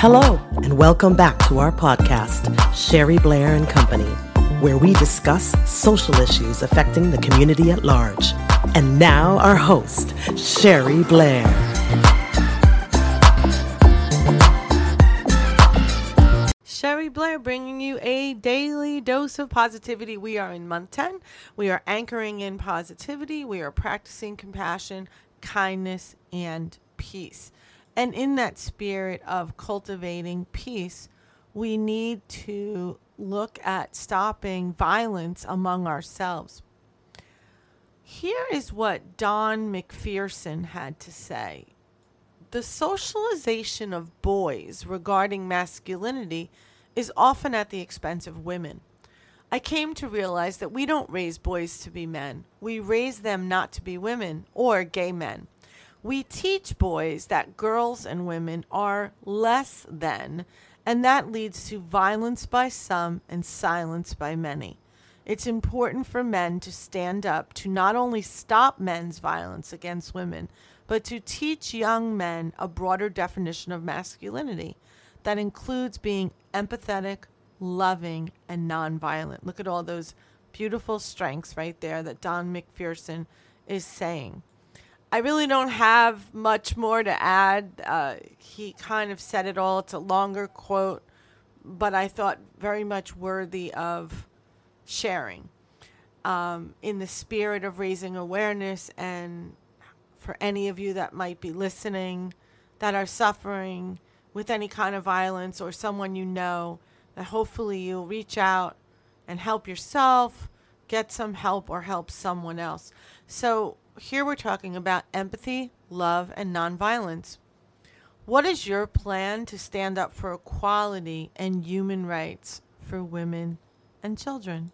Hello, and welcome back to our podcast, Sherry Blair and Company, where we discuss social issues affecting the community at large. And now, our host, Sherry Blair. Sherry Blair bringing you a daily dose of positivity. We are in month 10. We are anchoring in positivity. We are practicing compassion, kindness, and peace. And in that spirit of cultivating peace, we need to look at stopping violence among ourselves. Here is what Don McPherson had to say The socialization of boys regarding masculinity is often at the expense of women. I came to realize that we don't raise boys to be men, we raise them not to be women or gay men. We teach boys that girls and women are less than, and that leads to violence by some and silence by many. It's important for men to stand up to not only stop men's violence against women, but to teach young men a broader definition of masculinity that includes being empathetic, loving, and nonviolent. Look at all those beautiful strengths right there that Don McPherson is saying. I really don't have much more to add. Uh, he kind of said it all. It's a longer quote, but I thought very much worthy of sharing um, in the spirit of raising awareness and for any of you that might be listening that are suffering with any kind of violence or someone you know, that hopefully you'll reach out and help yourself, get some help, or help someone else. So, here we're talking about empathy, love, and nonviolence. What is your plan to stand up for equality and human rights for women and children?